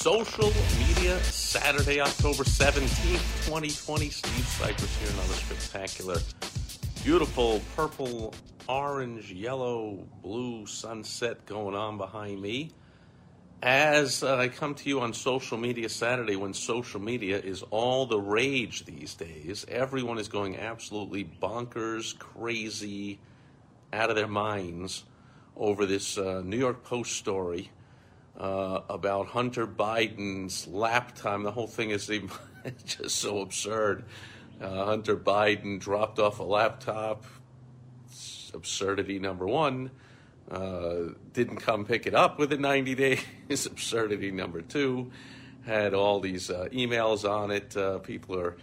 Social Media Saturday, October 17th, 2020. Steve Sipress here, another spectacular, beautiful purple, orange, yellow, blue sunset going on behind me. As uh, I come to you on Social Media Saturday, when social media is all the rage these days, everyone is going absolutely bonkers, crazy, out of their minds over this uh, New York Post story uh, about Hunter Biden's laptop. The whole thing is just so absurd. Uh, Hunter Biden dropped off a laptop. Absurdity number one. Uh, didn't come pick it up within 90 days. Absurdity number two. Had all these uh, emails on it. Uh, people are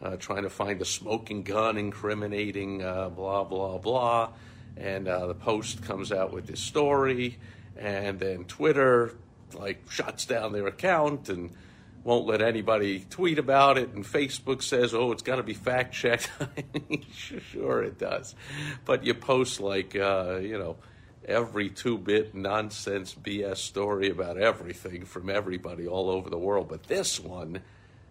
uh, trying to find a smoking gun incriminating blah, blah, blah. And the Post comes out with this story and then Twitter like shuts down their account and won't let anybody tweet about it. And facebook says oh it's got to be fact checked sure it does. But you post like uh, you know every two-bit nonsense bs story about everything from everybody all over the world. But this one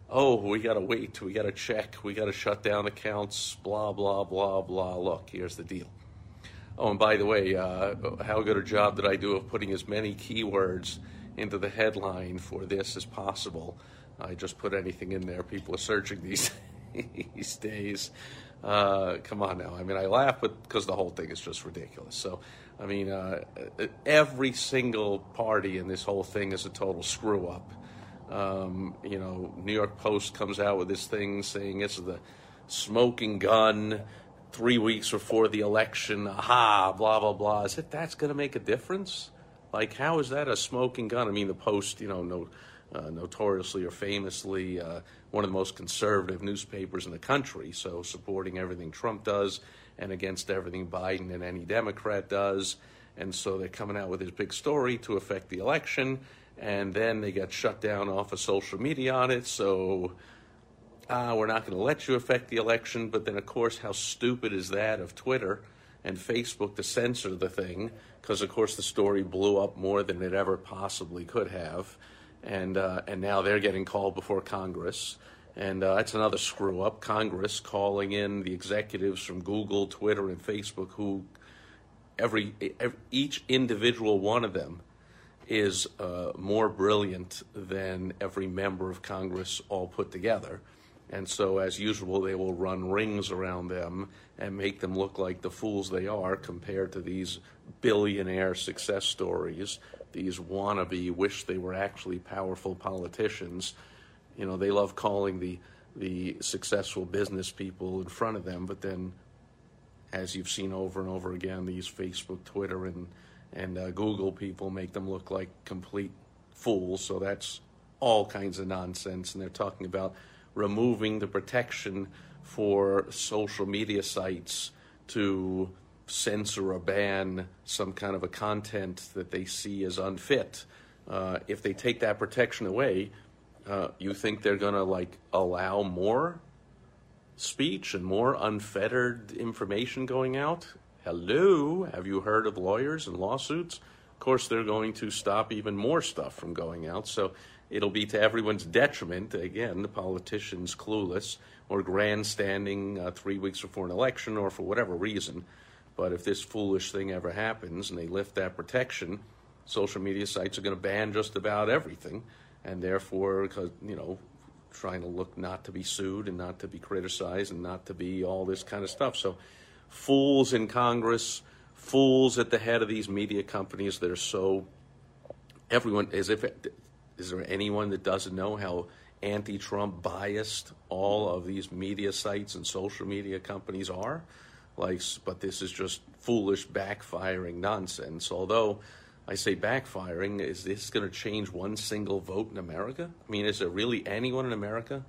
oh we got to wait. We got to check. We got to shut down accounts. Blah blah blah blah. Look here's the deal. Oh and by the way uh, how good a job did i do of putting as many keywords into the headline for this as possible. I just put anything in there. People are searching these these days. Uh, come on now. I mean, I laugh, but because the whole thing is just ridiculous. So, I mean, uh, every single party in this whole thing is a total screw up. Um, you know, New York Post comes out with this thing saying it's the smoking gun three weeks before the election. Aha, blah blah blah. Is it that's going to make a difference? Like, how is that a smoking gun? I mean, the Post, you know, no, uh, notoriously or famously uh, one of the most conservative newspapers in the country, so supporting everything Trump does and against everything Biden and any Democrat does. And so they're coming out with this big story to affect the election, and then they got shut down off of social media on it. So uh, we're not going to let you affect the election. But then, of course, how stupid is that of Twitter and Facebook to censor the thing? because of course the story blew up more than it ever possibly could have, and uh, and now they're getting called before Congress, and uh, that's another screw up. Congress calling in the executives from Google, Twitter, and Facebook, who every, every each individual one of them is uh, more brilliant than every member of Congress all put together. And so, as usual, they will run rings around them and make them look like the fools they are compared to these billionaire success stories, these wannabe, wish they were actually powerful politicians. You know, they love calling the, the successful business people in front of them, but then, as you've seen over and over again, these Facebook, Twitter, and, and uh, Google people make them look like complete fools. So that's all kinds of nonsense. And they're talking about removing the protection for social media sites to censor or ban some kind of a content that they see as unfit. Uh, if they take that protection away, uh, you think they're going to like allow more speech and more unfettered information going out? Hello, have you heard of lawyers and lawsuits? Of course, they're going to stop even more stuff from going out. So it'll be to everyone's detriment. Again, the politicians clueless or grandstanding uh, three weeks before an election or for whatever reason. But if this foolish thing ever happens and they lift that protection, social media sites are going to ban just about everything, and therefore, because you know, trying to look not to be sued and not to be criticized and not to be all this kind of stuff. So, fools in Congress, fools at the head of these media companies that are so everyone as if is there anyone that doesn't know how anti-Trump biased all of these media sites and social media companies are? Like, but this is just foolish backfiring nonsense. Although I say backfiring, is this going to change one single vote in America? I mean, is there really anyone in America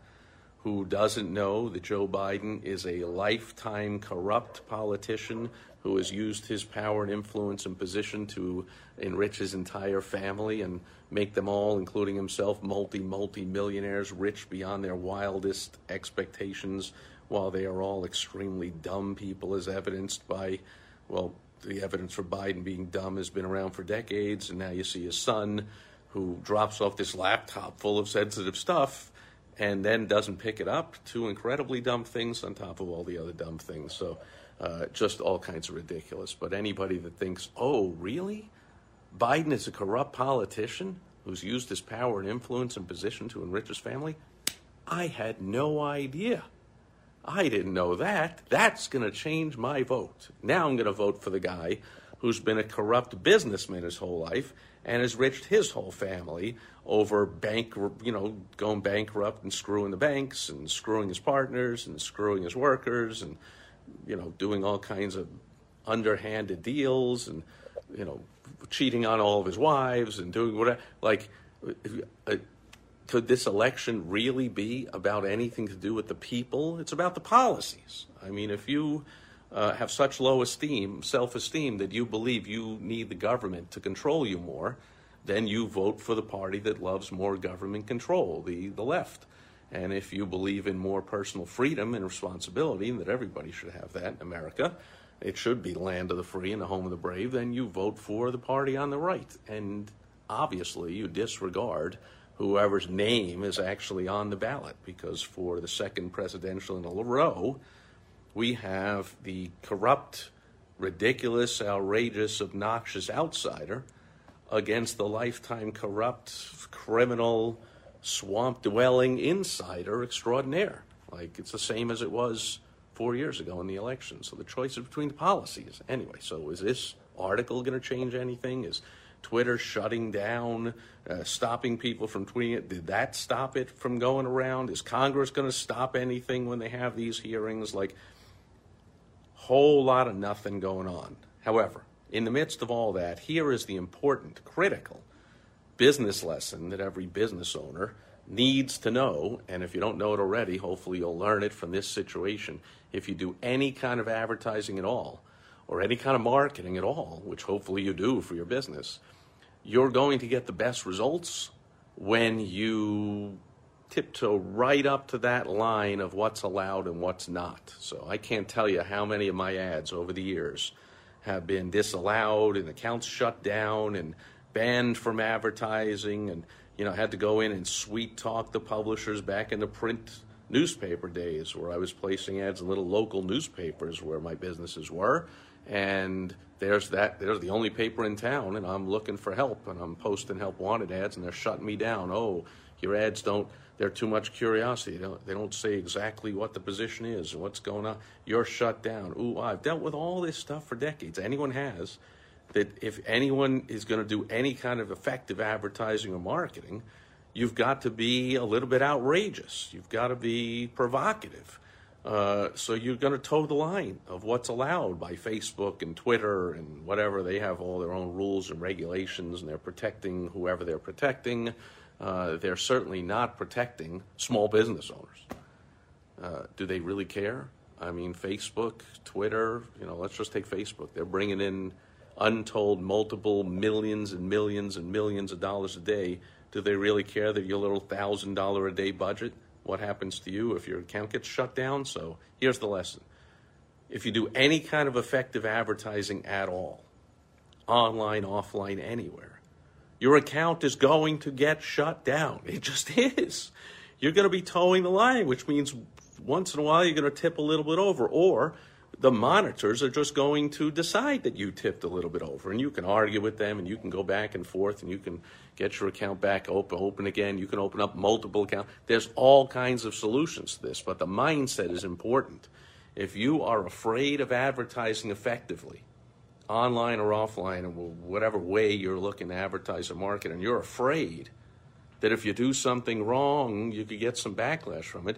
who doesn't know that Joe Biden is a lifetime corrupt politician who has used his power and influence and position to enrich his entire family and make them all, including himself, multi, multi millionaires, rich beyond their wildest expectations, while they are all extremely dumb people, as evidenced by, well, the evidence for Biden being dumb has been around for decades, and now you see his son who drops off this laptop full of sensitive stuff and then doesn't pick it up. Two incredibly dumb things on top of all the other dumb things. So uh, just all kinds of ridiculous. But anybody that thinks, oh, really? Biden is a corrupt politician who's used his power and influence and position to enrich his family? I had no idea. I didn't know that. That's going to change my vote. Now I'm going to vote for the guy who's been a corrupt businessman his whole life and has enriched his whole family over bank, you know, going bankrupt and screwing the banks and screwing his partners and screwing his workers and you know, doing all kinds of underhanded deals and, you know, cheating on all of his wives and doing whatever. Like, uh, could this election really be about anything to do with the people? It's about the policies. I mean, if you uh, have such low esteem, self esteem, that you believe you need the government to control you more, then you vote for the party that loves more government control, the, the left. And if you believe in more personal freedom and responsibility, and that everybody should have that in America, it should be land of the free and the home of the brave, then you vote for the party on the right. And obviously, you disregard whoever's name is actually on the ballot, because for the second presidential in a row, we have the corrupt, ridiculous, outrageous, obnoxious outsider against the lifetime corrupt, criminal, swamp dwelling insider extraordinaire. Like it's the same as it was four years ago in the election. So the choice is between the policies. Anyway, so is this article going to change anything? Is Twitter shutting down, uh, stopping people from tweeting it? Did that stop it from going around? Is Congress going to stop anything when they have these hearings? Like, whole lot of nothing going on. However, in the midst of all that, here is the important, critical business lesson that every business owner needs to know. And if you don't know it already, hopefully you'll learn it from this situation. If you do any kind of advertising at all, or any kind of marketing at all, which hopefully you do for your business, you're going to get the best results when you tiptoe right up to that line of what's allowed and what's not. So I can't tell you how many of my ads over the years have been disallowed and accounts shut down and banned from advertising and you know had to go in and sweet talk the publishers back in the print newspaper days where I was placing ads in little local newspapers where my businesses were. And there's that there's the only paper in town and I'm looking for help and I'm posting help wanted ads and they're shutting me down. Oh your ads don't they're too much curiosity. They don't, they don't say exactly what the position is and what's going on. You're shut down. Ooh I've dealt with all this stuff for decades. Anyone has that if anyone is going to do any kind of effective advertising or marketing, you've got to be a little bit outrageous. You've got to be provocative. Uh, so you're going to toe the line of what's allowed by Facebook and Twitter and whatever. They have all their own rules and regulations, and they're protecting whoever they're protecting. Uh, they're certainly not protecting small business owners. Uh, do they really care? I mean, Facebook, Twitter, you know, let's just take Facebook. They're bringing in untold multiple millions and millions and millions of dollars a day, do they really care that your little thousand dollar a day budget? What happens to you if your account gets shut down? So here's the lesson. If you do any kind of effective advertising at all, online, offline, anywhere, your account is going to get shut down. It just is. You're going to be toeing the line, which means once in a while you're going to tip a little bit over, or the monitors are just going to decide that you tipped a little bit over and you can argue with them and you can go back and forth and you can get your account back open open again. You can open up multiple accounts. There's all kinds of solutions to this but the mindset is important. If you are afraid of advertising effectively online or offline or whatever way you're looking to advertise or market and you're afraid that if you do something wrong you could get some backlash from it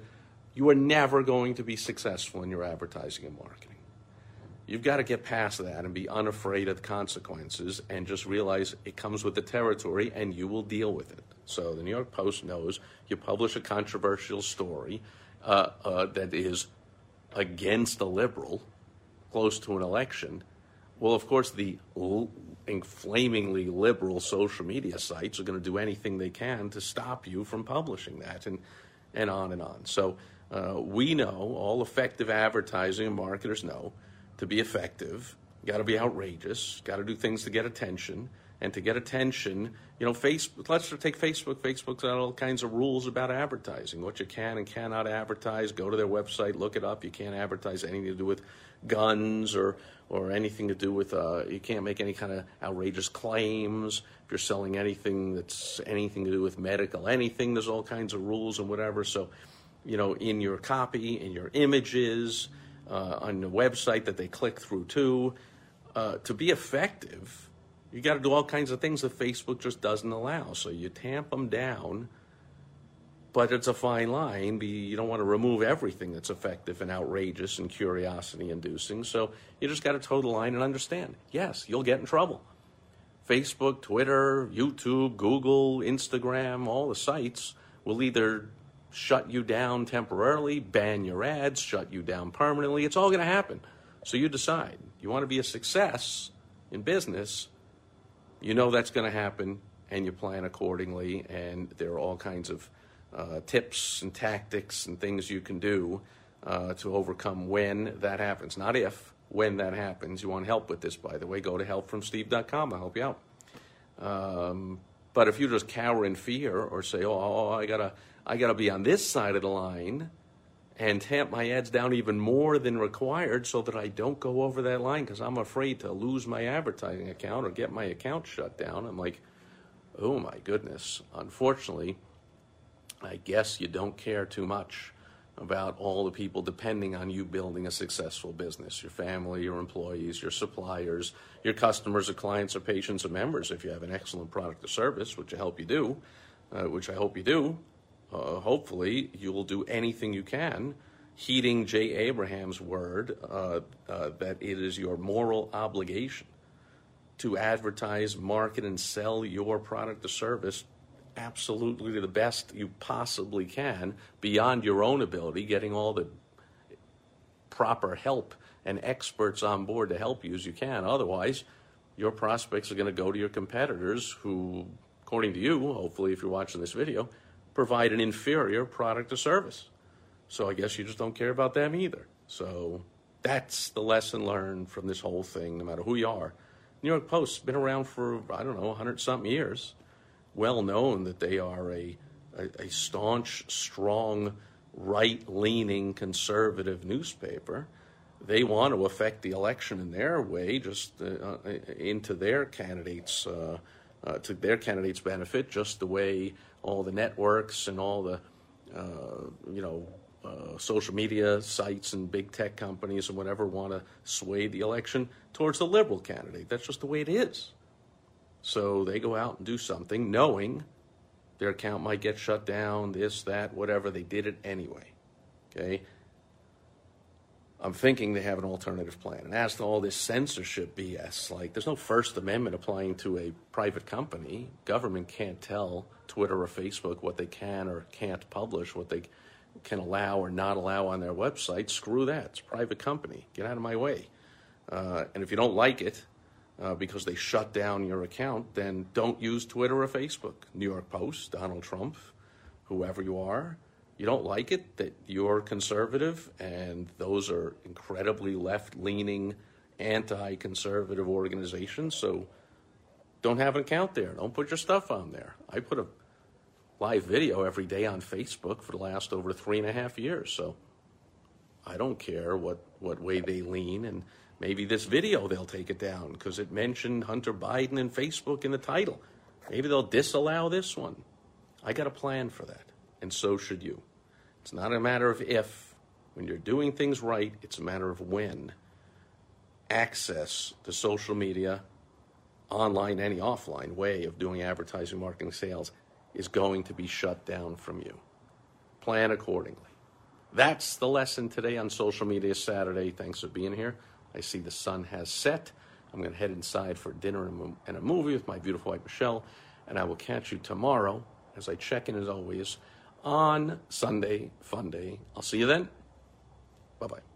you are never going to be successful in your advertising and marketing. You've got to get past that and be unafraid of the consequences and just realize it comes with the territory and you will deal with it. So the New York Post knows you publish a controversial story uh, uh, that is against a liberal close to an election, well, of course, the l- inflamingly liberal social media sites are going to do anything they can to stop you from publishing that, and and on and on. So uh, we know all effective advertising and marketers know to be effective, got to be outrageous, got to do things to get attention and to get attention, you know, Facebook, let's take Facebook. Facebook's got all kinds of rules about advertising, what you can and cannot advertise. Go to their website, look it up. You can't advertise anything to do with guns or, or anything to do with, uh, you can't make any kind of outrageous claims. If you're selling anything that's anything to do with medical, anything, there's all kinds of rules and whatever. So, you know, in your copy, in your images, uh, on the website that they click through to, uh, to be effective, you got to do all kinds of things that Facebook just doesn't allow. So you tamp them down, but it's a fine line. You don't want to remove everything that's effective and outrageous and curiosity inducing. So you just got to toe the line and understand yes, you'll get in trouble. Facebook, Twitter, YouTube, Google, Instagram, all the sites will either shut you down temporarily, ban your ads, shut you down permanently. It's all going to happen. So you decide. You want to be a success in business you know that's going to happen and you plan accordingly. And there are all kinds of uh, tips and tactics and things you can do uh, to overcome when that happens. Not if, when that happens. You want help with this, by the way, go to helpfromsteve.com. I'll help you out. Um, but if you just cower in fear or say, oh, oh, I gotta, I gotta be on this side of the line, and tamp my ads down even more than required so that I don't go over that line because I'm afraid to lose my advertising account or get my account shut down. I'm like, oh my goodness. Unfortunately, I guess you don't care too much about all the people depending on you building a successful business your family, your employees, your suppliers, your customers, or clients, or patients, or members. If you have an excellent product or service, which I hope you do, uh, which I hope you do, uh, hopefully, you will do anything you can, heeding Jay Abraham's word uh, uh, that it is your moral obligation to advertise, market, and sell your product or service absolutely the best you possibly can beyond your own ability, getting all the proper help and experts on board to help you as you can. Otherwise, your prospects are going to go to your competitors who, according to you, hopefully, if you're watching this video, provide an inferior product or service. So I guess you just don't care about them either. So that's the lesson learned from this whole thing, no matter who you are. New York Post's been around for, I don't know, 100 something years. Well known that they are a, a, a staunch, strong, right leaning conservative newspaper. They want to affect the election in their way, just uh, uh into their candidates' uh, uh, to their candidates' benefit, just the way all the networks and all the uh, you know uh, social media sites and big tech companies and whatever want to sway the election towards the liberal candidate. That's just the way it is. So they go out and do something knowing their account might get shut down, this, that, whatever. They did it anyway. Okay? I'm thinking they have an alternative plan. And as to all this censorship BS, like there's no First Amendment applying to a private company. Government can't tell Twitter or Facebook what they can or can't publish, what they can allow or not allow on their website. Screw that. It's a private company. Get out of my way. Uh, and if you don't like it uh, because they shut down your account, then don't use Twitter or Facebook. New York Post, Donald Trump, whoever you are you don't like it that you're conservative and those are incredibly left leaning, anti conservative organizations. So don't have an account there. Don't put your stuff on there. I put a live video every day on Facebook for the last over three and a half years. So I don't care what, what way they lean. And maybe this video they'll take it down because it mentioned Hunter Biden and Facebook in the title. Maybe they'll disallow this one. I got a plan for that and so should you. It's not a matter of if. When you're doing things right, it's a matter of when. Access to social media, online, any offline way of doing advertising, marketing, sales is going to be shut down from you. Plan accordingly. That's the lesson today on Social Media Saturday. Thanks for being here. I see the sun has set. I'm going to head inside for dinner and a movie with my beautiful wife, Michelle, and I will catch you tomorrow as I check in as always on Sunday, Fun Day. I'll see you then. Bye bye.